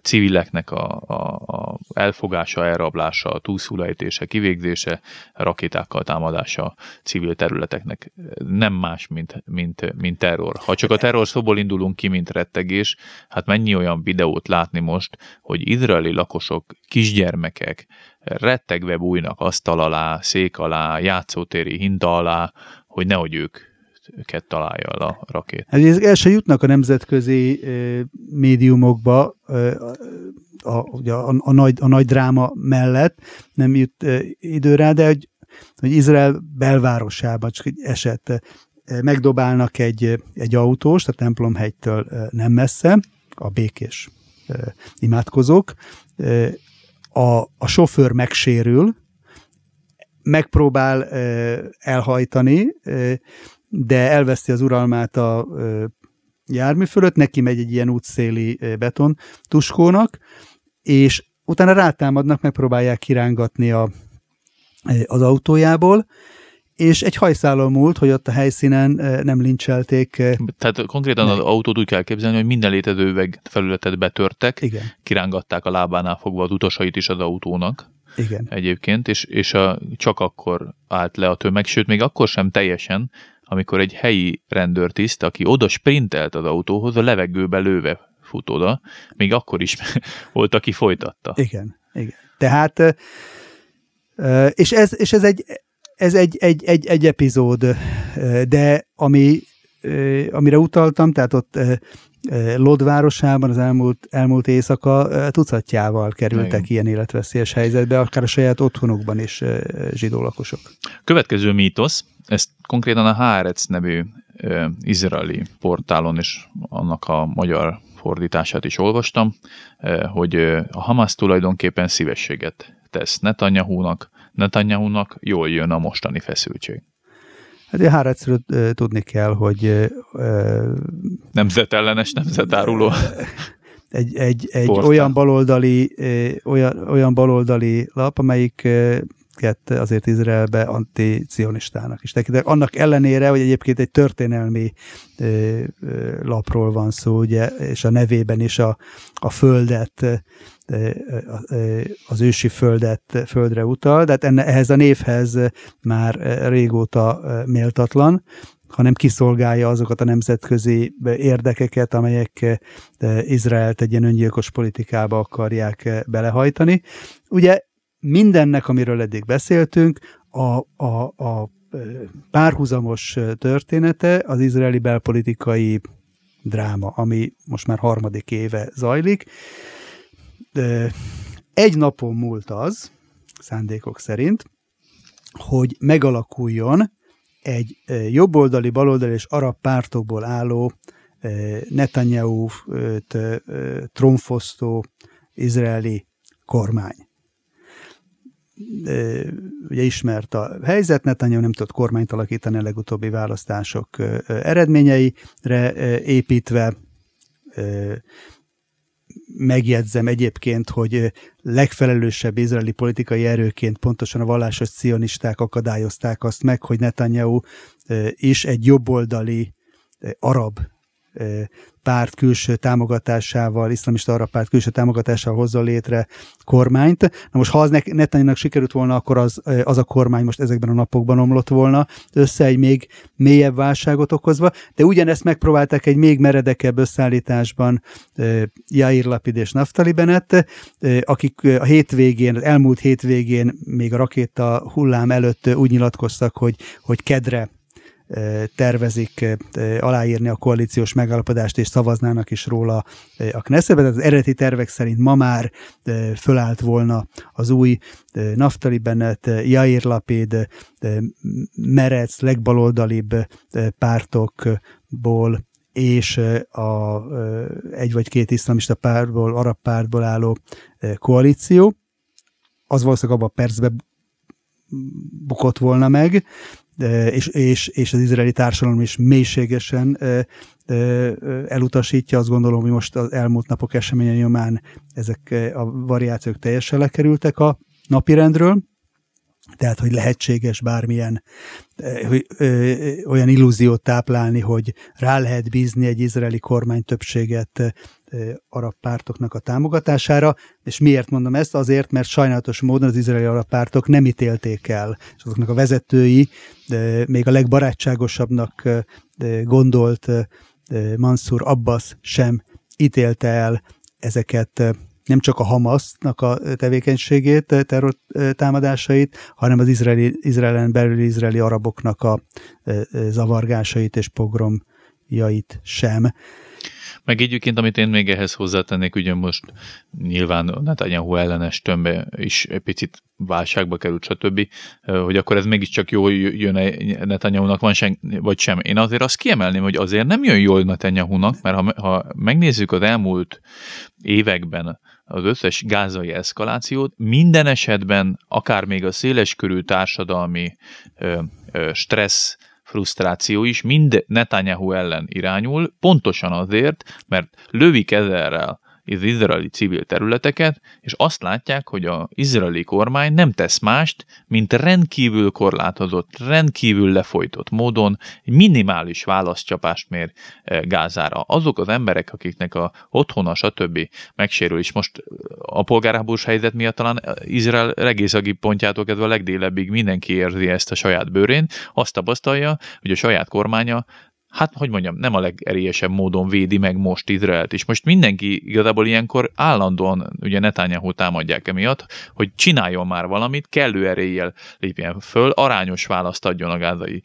civileknek a, a, a elfogása, elrablása, túlszulejtése, kivégzése, rakétákkal támadása civil területeknek nem más, mint, mint, mint terror. Ha csak a terror szóból indulunk ki, mint rettegés, hát mennyi olyan videót látni most, hogy izraeli lakosok, kisgyermekek rettegve bújnak asztal alá, szék alá, játszótéri hinta alá, hogy nehogy ők őket találja a rakét. Hát el se jutnak a nemzetközi e, médiumokba e, a, a, a, a, nagy, a nagy dráma mellett, nem jut e, idő rá, de hogy, hogy Izrael belvárosában, csak egy eset, megdobálnak egy, egy autós, a templomhegytől nem messze, a békés imádkozók, a, a sofőr megsérül, megpróbál elhajtani, de elveszti az uralmát a jármű fölött, neki megy egy ilyen útszéli beton tuskónak, és utána rátámadnak, megpróbálják kirángatni a, az autójából, és egy hajszálon múlt, hogy ott a helyszínen nem lincselték. Tehát konkrétan meg. az autót úgy kell képzelni, hogy minden létező üveg felületet betörtek, Igen. kirángatták a lábánál fogva az utasait is az autónak. Igen. Egyébként, és, és a, csak akkor állt le a tömeg, sőt, még akkor sem teljesen, amikor egy helyi rendőrtiszt, aki oda sprintelt az autóhoz, a levegőbe lőve futóda, még akkor is volt, aki folytatta. Igen, igen. Tehát, és ez, és ez egy, ez egy, egy, egy, egy epizód, de ami, amire utaltam, tehát ott Lod városában az elmúlt, elmúlt éjszaka tucatjával kerültek Igen. ilyen életveszélyes helyzetbe, akár a saját otthonukban is zsidó lakosok. Következő mítosz, ezt konkrétan a Haaretz nevű izraeli portálon is annak a magyar fordítását is olvastam, hogy a Hamas tulajdonképpen szívességet tesz Netanyahu-nak, Netanyahu-nak jól jön a mostani feszültség. Hát a Hárecről tudni kell, hogy... Nemzetellenes, nemzetáruló. Egy, egy, egy olyan baloldali, olyan, olyan baloldali lap, amelyik azért Izraelbe anticionistának is tekintek. Annak ellenére, hogy egyébként egy történelmi lapról van szó, ugye, és a nevében is a, a földet az ősi földet, földre utal, de hát enne, ehhez a névhez már régóta méltatlan, hanem kiszolgálja azokat a nemzetközi érdekeket, amelyek Izraelt egy ilyen öngyilkos politikába akarják belehajtani. Ugye mindennek, amiről eddig beszéltünk, a, a, a párhuzamos története az izraeli belpolitikai dráma, ami most már harmadik éve zajlik, egy napon múlt az, szándékok szerint, hogy megalakuljon egy jobboldali, baloldali és arab pártokból álló Netanyahu-t tromfosztó izraeli kormány. Ugye ismert a helyzet, Netanyahu nem tudott kormányt alakítani a legutóbbi választások eredményeire építve, megjegyzem egyébként, hogy legfelelősebb izraeli politikai erőként pontosan a vallásos cionisták akadályozták azt meg, hogy Netanyahu is egy jobboldali arab párt külső támogatásával, iszlamista arab párt külső támogatásával hozza létre kormányt. Na most, ha az Netanyahu-nak sikerült volna, akkor az, az a kormány most ezekben a napokban omlott volna össze egy még mélyebb válságot okozva, de ugyanezt megpróbálták egy még meredekebb összeállításban Jair Lapid és Naftali Bennett, akik a hétvégén, az elmúlt hétvégén még a rakéta hullám előtt úgy nyilatkoztak, hogy, hogy kedre tervezik aláírni a koalíciós megállapodást, és szavaznának is róla a Knessetben. Az eredeti tervek szerint ma már fölállt volna az új Naftali Bennett, Jair Lapid, Merec, legbaloldalibb pártokból és a egy vagy két iszlamista pártból, arab pártból álló koalíció. Az valószínűleg abban a percben bukott volna meg, és, és, és az izraeli társadalom is mélységesen elutasítja. Azt gondolom, hogy most az elmúlt napok eseménye nyomán ezek a variációk teljesen lekerültek a napirendről. Tehát, hogy lehetséges bármilyen hogy, ö, olyan illúziót táplálni, hogy rá lehet bízni egy izraeli kormány többséget arab pártoknak a támogatására. És miért mondom ezt? Azért, mert sajnálatos módon az izraeli arab pártok nem ítélték el, és azoknak a vezetői ö, még a legbarátságosabbnak gondolt Mansur Abbas sem ítélte el ezeket nem csak a Hamasnak a tevékenységét, terror támadásait, hanem az izraeli, izraelen belül izraeli araboknak a zavargásait és pogromjait sem. Meg egyébként, amit én még ehhez hozzátennék, ugye most nyilván Netanyahu ellenes tömbbe is egy picit válságba került, stb., hogy akkor ez mégiscsak jól jön Netanyahu-nak, van sen, vagy sem. Én azért azt kiemelném, hogy azért nem jön jól Netanyahu-nak, mert ha, ha megnézzük az elmúlt években az összes gázai eszkalációt, minden esetben akár még a széleskörű társadalmi ö, ö, stressz, frusztráció is mind Netanyahu ellen irányul, pontosan azért, mert lövik ezerrel az izraeli civil területeket, és azt látják, hogy az izraeli kormány nem tesz mást, mint rendkívül korlátozott, rendkívül lefolytott módon minimális válaszcsapást mér eh, Gázára. Azok az emberek, akiknek a otthona, stb. megsérül, és most eh, a polgárháborús helyzet miatt talán eh, Izrael egészagi pontjától kezdve a legdélebbig mindenki érzi ezt a saját bőrén, azt tapasztalja, hogy a saját kormánya hát hogy mondjam, nem a legerélyesebb módon védi meg most Izraelt. És most mindenki igazából ilyenkor állandóan ugye Netanyahu támadják emiatt, hogy csináljon már valamit, kellő eréllyel lépjen föl, arányos választ adjon a gázai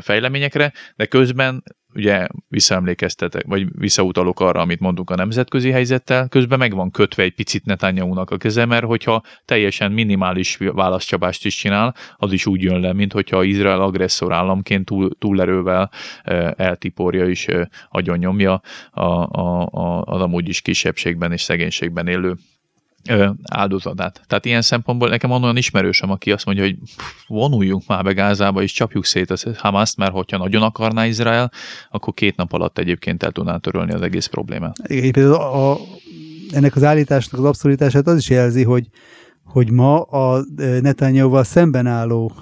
fejleményekre, de közben ugye visszaemlékeztetek, vagy visszautalok arra, amit mondunk a nemzetközi helyzettel, közben meg van kötve egy picit Netanyahu-nak a keze, mert hogyha teljesen minimális válaszcsapást is csinál, az is úgy jön le, mint hogyha Izrael agresszor államként túl, túlerővel e, eltiporja és e, agyonnyomja a, a, a, az amúgy is kisebbségben és szegénységben élő áldozatát. Tehát ilyen szempontból nekem van olyan ismerősem, aki azt mondja, hogy vonuljunk már be Gázába, és csapjuk szét a Hamaszt, mert hogyha nagyon akarná Izrael, akkor két nap alatt egyébként el tudná törölni az egész problémát. Igen, a, a, ennek az állításnak az abszolítását az is jelzi, hogy, hogy ma a Netanyahu-val szemben álló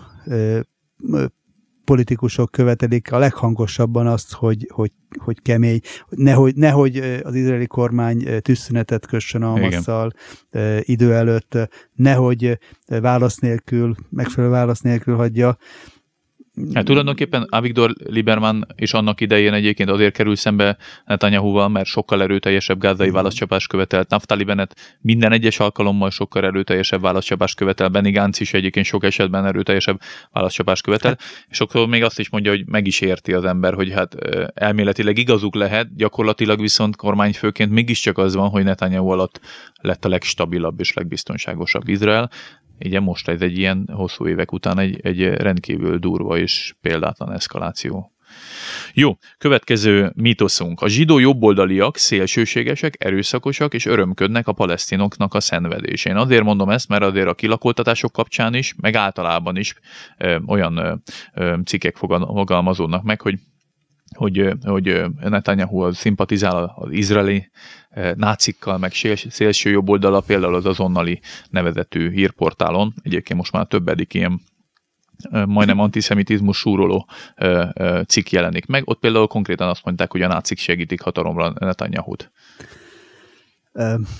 politikusok követelik a leghangosabban azt, hogy, hogy, hogy kemény, nehogy, nehogy az izraeli kormány tűzszünetet kössön a Hamasszal idő előtt, nehogy válasz nélkül, megfelelő válasz nélkül hagyja Hát tulajdonképpen Avigdor Lieberman is annak idején egyébként azért kerül szembe Netanyahu-val, mert sokkal erőteljesebb gázai válaszcsapást követelt. Naftali Bennett minden egyes alkalommal sokkal erőteljesebb válaszcsapást követel. Benny Gantz is egyébként sok esetben erőteljesebb válaszcsapást követel. És sokszor még azt is mondja, hogy meg is érti az ember, hogy hát elméletileg igazuk lehet, gyakorlatilag viszont kormányfőként mégiscsak az van, hogy Netanyahu alatt lett a legstabilabb és legbiztonságosabb Izrael. Ugye most ez egy ilyen hosszú évek után egy, egy rendkívül durva és példátlan eszkaláció. Jó, következő mítoszunk. A zsidó jobboldaliak szélsőségesek, erőszakosak és örömködnek a palesztinoknak a szenvedésén. Azért mondom ezt, mert azért a kilakoltatások kapcsán is, meg általában is ö, olyan ö, cikkek fogalmazódnak meg, hogy hogy, hogy Netanyahu szimpatizál az izraeli nácikkal, meg szélső jobb oldala, például az azonnali nevezetű hírportálon, egyébként most már többedik ilyen majdnem antiszemitizmus súroló cikk jelenik meg. Ott például konkrétan azt mondták, hogy a nácik segítik hatalomra Netanyahu-t.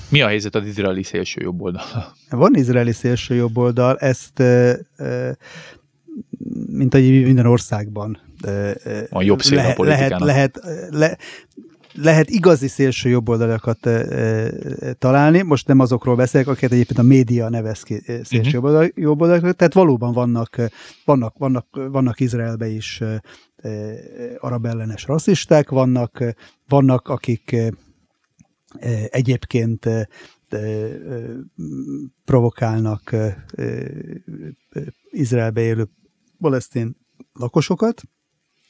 Mi a helyzet az izraeli szélső jobb oldal? Van izraeli szélső jobb oldal, ezt mint egy minden országban a jobb szél lehet, a lehet, lehet, le, lehet igazi szélső jobboldalakat e, e, találni, most nem azokról beszélek, akiket egyébként a média nevez ki szélső uh-huh. jobboldalak, tehát valóban vannak, vannak, vannak, vannak Izraelbe is e, arab ellenes rasszisták, vannak, vannak akik e, egyébként e, provokálnak e, Izraelbe élő palesztin lakosokat,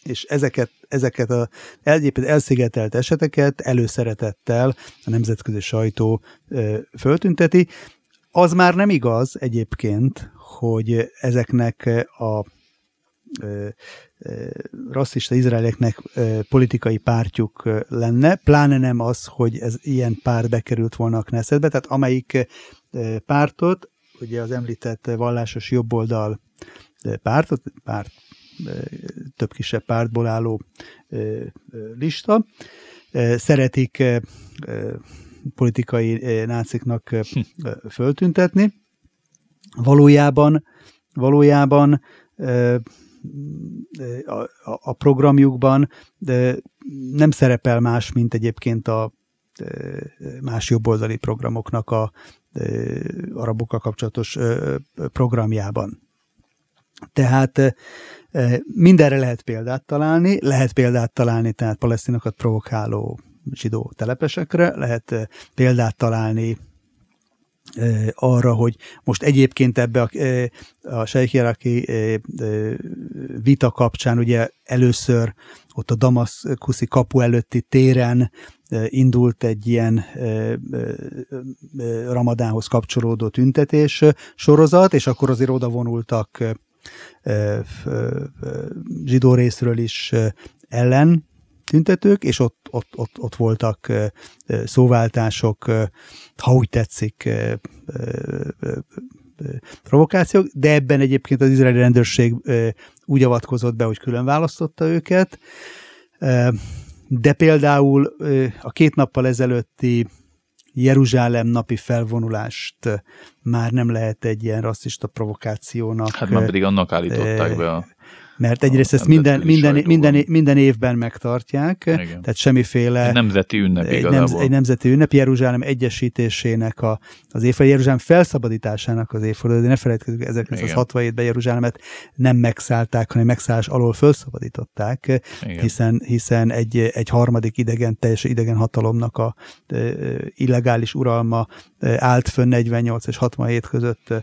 és ezeket, ezeket a egyébként elszigetelt eseteket előszeretettel a nemzetközi sajtó föltünteti. Az már nem igaz egyébként, hogy ezeknek a rasszista izraelieknek ö, politikai pártjuk lenne, pláne nem az, hogy ez ilyen párt bekerült volna a Knessetbe, tehát amelyik pártot, ugye az említett vallásos jobboldal pártot, párt több kisebb pártból álló lista. Szeretik politikai náciknak hm. föltüntetni. Valójában, valójában a, a programjukban nem szerepel más, mint egyébként a más jobboldali programoknak a arabokkal kapcsolatos programjában. Tehát mindenre lehet példát találni, lehet példát találni tehát palesztinokat provokáló zsidó telepesekre, lehet példát találni arra, hogy most egyébként ebbe a, a sejkjeraki vita kapcsán ugye először ott a Damaszkuszi kapu előtti téren indult egy ilyen ramadánhoz kapcsolódó tüntetés sorozat, és akkor azért oda vonultak zsidó részről is ellen tüntetők, és ott, ott, ott, ott voltak szóváltások, ha úgy tetszik, provokációk, de ebben egyébként az izraeli rendőrség úgy avatkozott be, hogy külön választotta őket, de például a két nappal ezelőtti Jeruzsálem napi felvonulást már nem lehet egy ilyen rasszista provokációnak. Hát már pedig annak állították be a Mert egyrészt ezt minden, minden, minden, minden évben megtartják, Igen. tehát semmiféle... Egy nemzeti ünnep egy, nem, egy nemzeti ünnep, Jeruzsálem egyesítésének, a, az évforduló, Jeruzsálem felszabadításának az évforduló, de ne felejtkezzük, 1967-ben Jeruzsálemet nem megszállták, hanem megszállás alól felszabadították, hiszen, hiszen egy, egy harmadik idegen, teljes idegen hatalomnak a illegális uralma állt fönn 48 és 67 között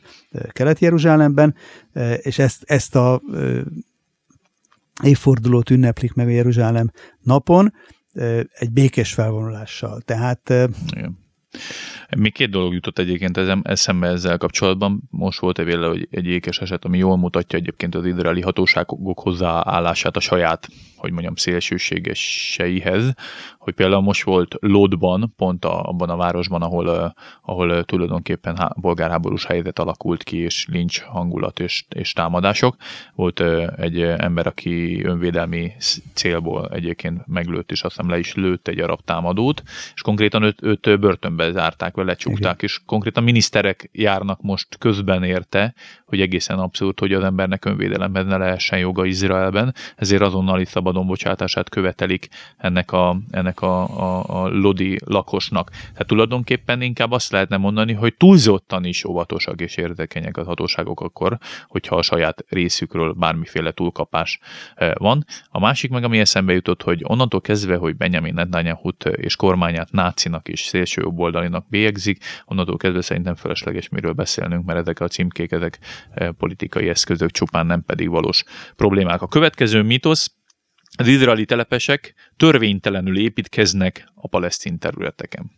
Kelet-Jeruzsálemben, és ezt, ezt a évfordulót ünneplik meg a Jeruzsálem napon, egy békés felvonulással. Tehát Igen. Még két dolog jutott egyébként ezem, eszembe ezzel kapcsolatban. Most volt egy hogy egy ékes eset, ami jól mutatja egyébként az izraeli hatóságok hozzáállását a saját, hogy mondjam, szélsőségeseihez, hogy például most volt Lodban, pont a, abban a városban, ahol, uh, ahol tulajdonképpen há, bolgárháborús helyzet alakult ki, és lincs hangulat és, és támadások. Volt uh, egy ember, aki önvédelmi célból egyébként meglőtt, és azt hiszem le is lőtt egy arab támadót, és konkrétan őt, őt börtönbe zárták, vagy lecsukták, és konkrétan miniszterek járnak most közben érte, hogy egészen abszurd, hogy az embernek önvédelemben ne lehessen joga Izraelben, ezért azonnali szabadon bocsátását követelik ennek a, ennek a, a, a lodi lakosnak. Tehát tulajdonképpen inkább azt lehetne mondani, hogy túlzottan is óvatosak és érzékenyek az hatóságok akkor, hogyha a saját részükről bármiféle túlkapás eh, van. A másik meg, ami eszembe jutott, hogy onnantól kezdve, hogy Benjamin netanyahu és kormányát nácinak és szélső jobboldalinak bélyegzik, onnantól kezdve szerintem felesleges miről beszélnünk, mert ezek a címkék, ezek eh, politikai eszközök csupán nem pedig valós problémák. A következő mítosz, az izraeli telepesek törvénytelenül építkeznek a palesztin területeken.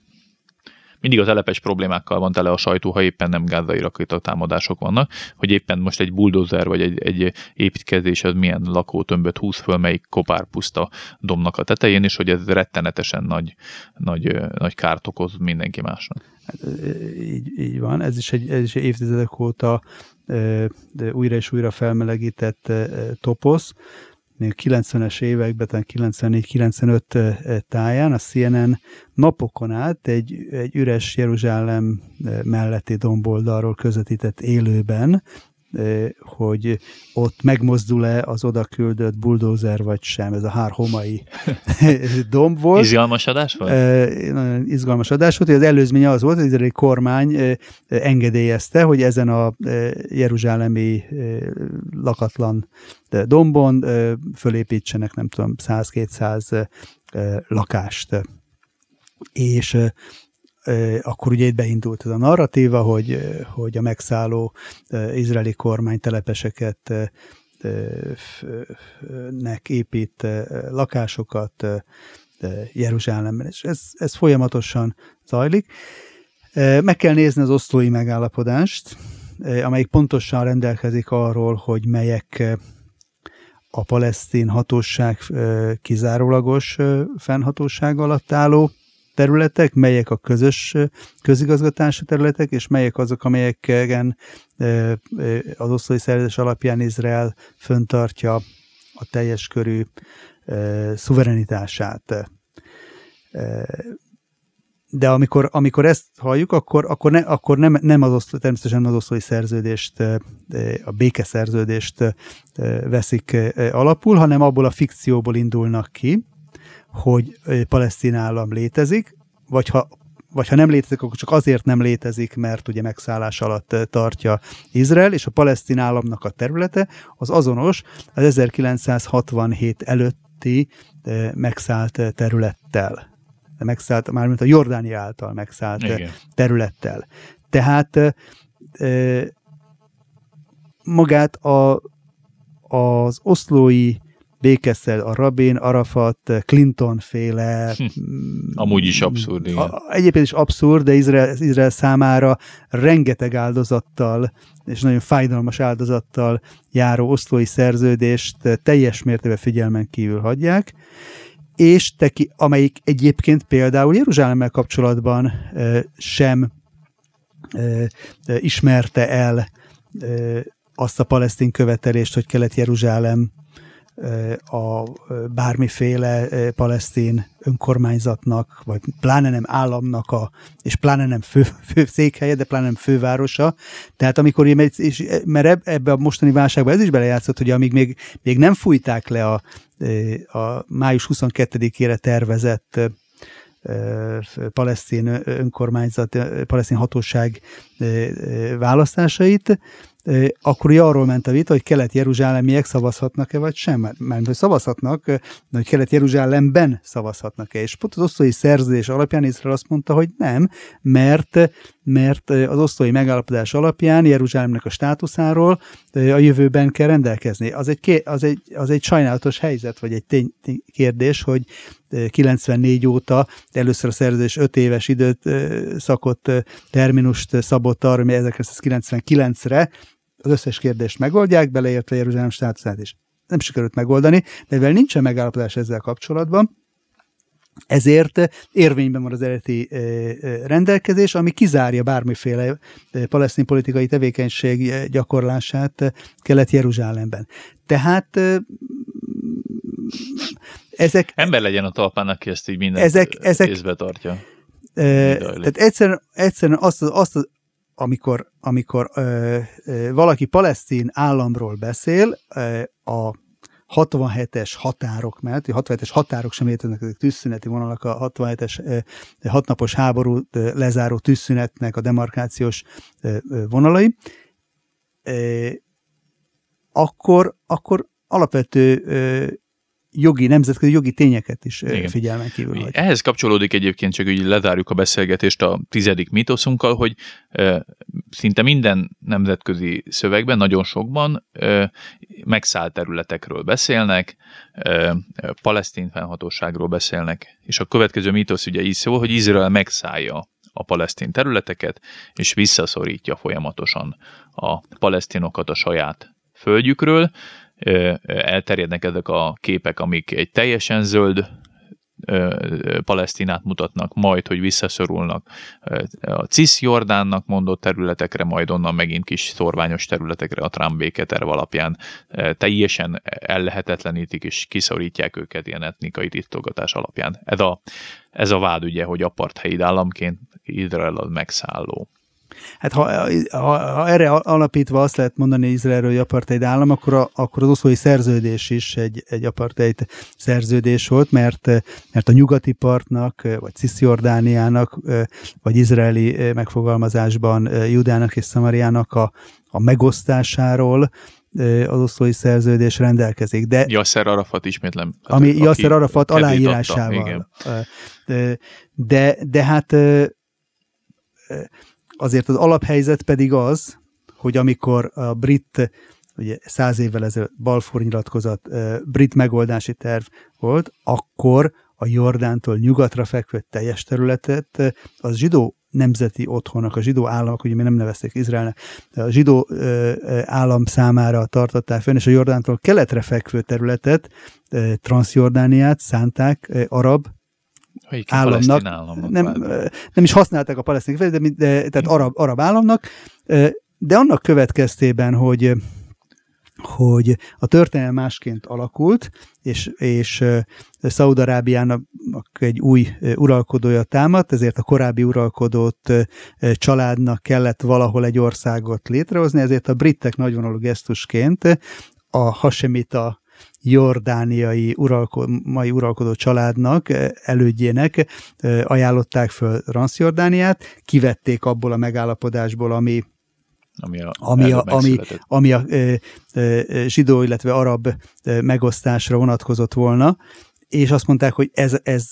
Mindig a telepes problémákkal van tele a sajtó, ha éppen nem gázai támadások vannak, hogy éppen most egy bulldozer vagy egy, egy építkezés az milyen lakótömböt húz föl, melyik kopár puszta domnak a tetején, és hogy ez rettenetesen nagy, nagy, nagy kárt okoz mindenki másnak. Hát, így, így van, ez is egy, ez is évtizedek óta újra és újra felmelegített toposz, 90-es években, tehát 94-95 táján a CNN napokon át egy, egy üres Jeruzsálem melletti domboldalról közvetített élőben hogy ott megmozdul-e az oda küldött bulldozer vagy sem. Ez a hár homai domb volt. Izgalmas adás volt? Nagyon izgalmas adás volt. Az előzmény az volt, hogy egy kormány engedélyezte, hogy ezen a jeruzsálemi lakatlan dombon fölépítsenek, nem tudom, 100-200 lakást. És akkor ugye itt beindult ez a narratíva, hogy, hogy a megszálló izraeli kormány telepeseket nek épít lakásokat Jeruzsálemben, és ez, ez folyamatosan zajlik. Meg kell nézni az oszlói megállapodást, amelyik pontosan rendelkezik arról, hogy melyek a palesztin hatóság kizárólagos fennhatóság alatt álló területek, melyek a közös közigazgatási területek, és melyek azok, amelyeken az oszlói szerződés alapján Izrael föntartja a teljes körű szuverenitását. De amikor, amikor ezt halljuk, akkor, akkor, ne, akkor nem, nem az oszló, természetesen az oszlói szerződést, a békeszerződést veszik alapul, hanem abból a fikcióból indulnak ki, hogy palesztin állam létezik, vagy ha vagy ha nem létezik, akkor csak azért nem létezik, mert ugye megszállás alatt tartja Izrael, és a palesztin államnak a területe az azonos az 1967 előtti megszállt területtel. Megszállt, mármint a Jordánia által megszállt Igen. területtel. Tehát magát a, az oszlói békeszel a Rabin, Arafat, Clinton féle. Hm. Amúgy is abszurd, igen. A, egyébként is abszurd, de Izrael, Izrael számára rengeteg áldozattal és nagyon fájdalmas áldozattal járó oszlói szerződést teljes mértékben figyelmen kívül hagyják, és teki, amelyik egyébként például Jeruzsálemmel kapcsolatban e, sem e, e, ismerte el azt a palesztin követelést, hogy Kelet-Jeruzsálem a bármiféle palesztin önkormányzatnak, vagy pláne nem államnak, a, és pláne nem fő, fő székhelye, de pláne nem fővárosa. Tehát amikor, és, mert ebbe a mostani válságban ez is belejátszott, hogy amíg még, még nem fújták le a, a május 22-ére tervezett palesztin önkormányzat, palesztin hatóság választásait, akkor ugye arról ment a vita, hogy kelet-jeruzsálemiek szavazhatnak-e, vagy sem. Mert, hogy szavazhatnak, de hogy kelet-jeruzsálemben szavazhatnak-e. És pont az osztói szerződés alapján Izrael azt mondta, hogy nem, mert, mert az osztói megállapodás alapján Jeruzsálemnek a státuszáról a jövőben kell rendelkezni. Az egy, az egy, az egy sajnálatos helyzet, vagy egy tény, tény kérdés, hogy 94 óta először a szerződés 5 éves időt szakott terminust szabott arra, hogy 1999-re az összes kérdést megoldják, beleértve Jeruzsálem státuszát is. Nem sikerült megoldani, de mivel nincsen megállapodás ezzel kapcsolatban, ezért érvényben van az eredeti rendelkezés, ami kizárja bármiféle palesztin politikai tevékenység gyakorlását Kelet-Jeruzsálemben. Tehát ezek... Ember legyen a talpán, aki ezt így minden ezek, ezek, kézbe tartja. E, tehát egyszerűen, egyszerűen azt, azt, amikor, amikor ö, ö, valaki palesztin államról beszél, ö, a 67-es határok mellett, a 67-es határok sem léteznek, ezek tűzszüneti vonalak, a 67-es hatnapos háború lezáró tűzszünetnek a demarkációs vonalai, akkor, akkor alapvető jogi, nemzetközi jogi tényeket is Igen. figyelmen kívül vagy. Ehhez kapcsolódik egyébként, csak hogy lezárjuk a beszélgetést a tizedik mítoszunkkal, hogy e, szinte minden nemzetközi szövegben, nagyon sokban e, megszállt területekről beszélnek, e, palesztin fennhatóságról beszélnek, és a következő mítosz ugye így szól, hogy Izrael megszállja a palesztin területeket, és visszaszorítja folyamatosan a palesztinokat a saját földjükről, elterjednek ezek a képek, amik egy teljesen zöld Palesztinát mutatnak, majd, hogy visszaszorulnak a Cisjordánnak mondott területekre, majd onnan megint kis szorványos területekre a Trump béketerv alapján teljesen ellehetetlenítik és kiszorítják őket ilyen etnikai tisztogatás alapján. Ez a, ez a vád ugye, hogy apartheid államként Izrael az megszálló. Hát ha, ha, ha erre alapítva azt lehet mondani hogy apartheid állam, akkor, a, akkor az oszlói szerződés is egy, egy apartheid szerződés volt, mert, mert a nyugati partnak, vagy Cisziordániának, vagy izraeli megfogalmazásban Judának és Szamariának a, a megosztásáról az oszlói szerződés rendelkezik. De, Yasser Arafat ismétlem. Ami Yasser Arafat aláírásával. De, de hát azért az alaphelyzet pedig az, hogy amikor a brit, ugye száz évvel ezelőtt Balfour nyilatkozat, brit megoldási terv volt, akkor a Jordántól nyugatra fekvő teljes területet az zsidó nemzeti otthonnak, a zsidó államok, ugye mi nem nevezték Izraelnek, a zsidó ö, állam számára tartották fenn, és a Jordántól keletre fekvő területet, Transjordániát szánták arab Melyik államnak. államnak nem, nem is használták a palesztin de, de, tehát arab, arab államnak, de annak következtében, hogy hogy a történelem másként alakult, és, és Szaudarábiának egy új uralkodója támadt, ezért a korábbi uralkodót családnak kellett valahol egy országot létrehozni, ezért a britek nagyvonalú gesztusként a hasemita jordániai uralko, mai uralkodó családnak, eh, elődjének eh, ajánlották föl Transjordániát, kivették abból a megállapodásból, ami ami a, ami a, ami, ami a e, e, zsidó, illetve arab e, megosztásra vonatkozott volna, és azt mondták, hogy ez, ez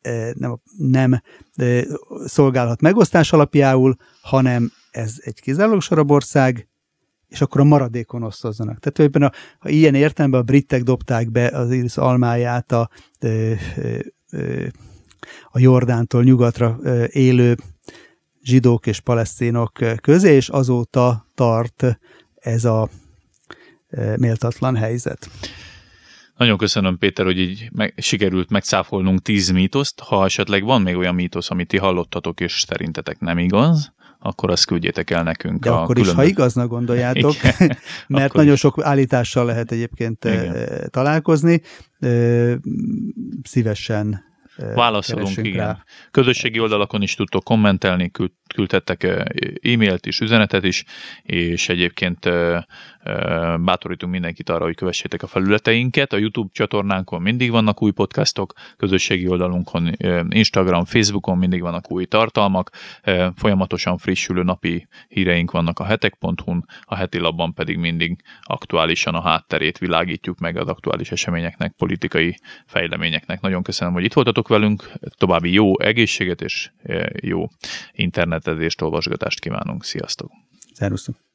e, nem, nem e, szolgálhat megosztás alapjául, hanem ez egy kizárólagos arab ország, és akkor a maradékon osztozzanak. Tehát ebben a, ha ilyen értelemben a britek dobták be az Iris almáját a, a Jordántól nyugatra élő zsidók és palesztinok közé, és azóta tart ez a méltatlan helyzet. Nagyon köszönöm, Péter, hogy így meg, sikerült megszáfolnunk tíz mítoszt. Ha esetleg van még olyan mítosz, amit ti hallottatok, és szerintetek nem igaz, akkor azt küldjétek el nekünk. De a akkor is, ha igaznak gondoljátok, Igen, mert nagyon is. sok állítással lehet egyébként Igen. találkozni, szívesen Válaszolunk, igen. rá. Közösségi oldalakon is tudtok kommentelni, küld, küldhettek eh, e-mailt is, üzenetet is, és egyébként bátorítunk mindenkit arra, hogy kövessétek a felületeinket. A YouTube csatornánkon mindig vannak új podcastok, közösségi oldalunkon, Instagram, Facebookon mindig vannak új tartalmak, folyamatosan frissülő napi híreink vannak a hetek.hu-n, a heti labban pedig mindig aktuálisan a hátterét világítjuk meg az aktuális eseményeknek, politikai fejleményeknek. Nagyon köszönöm, hogy itt voltatok velünk, további jó egészséget és jó internetezést, olvasgatást kívánunk. Sziasztok! Szervusztok!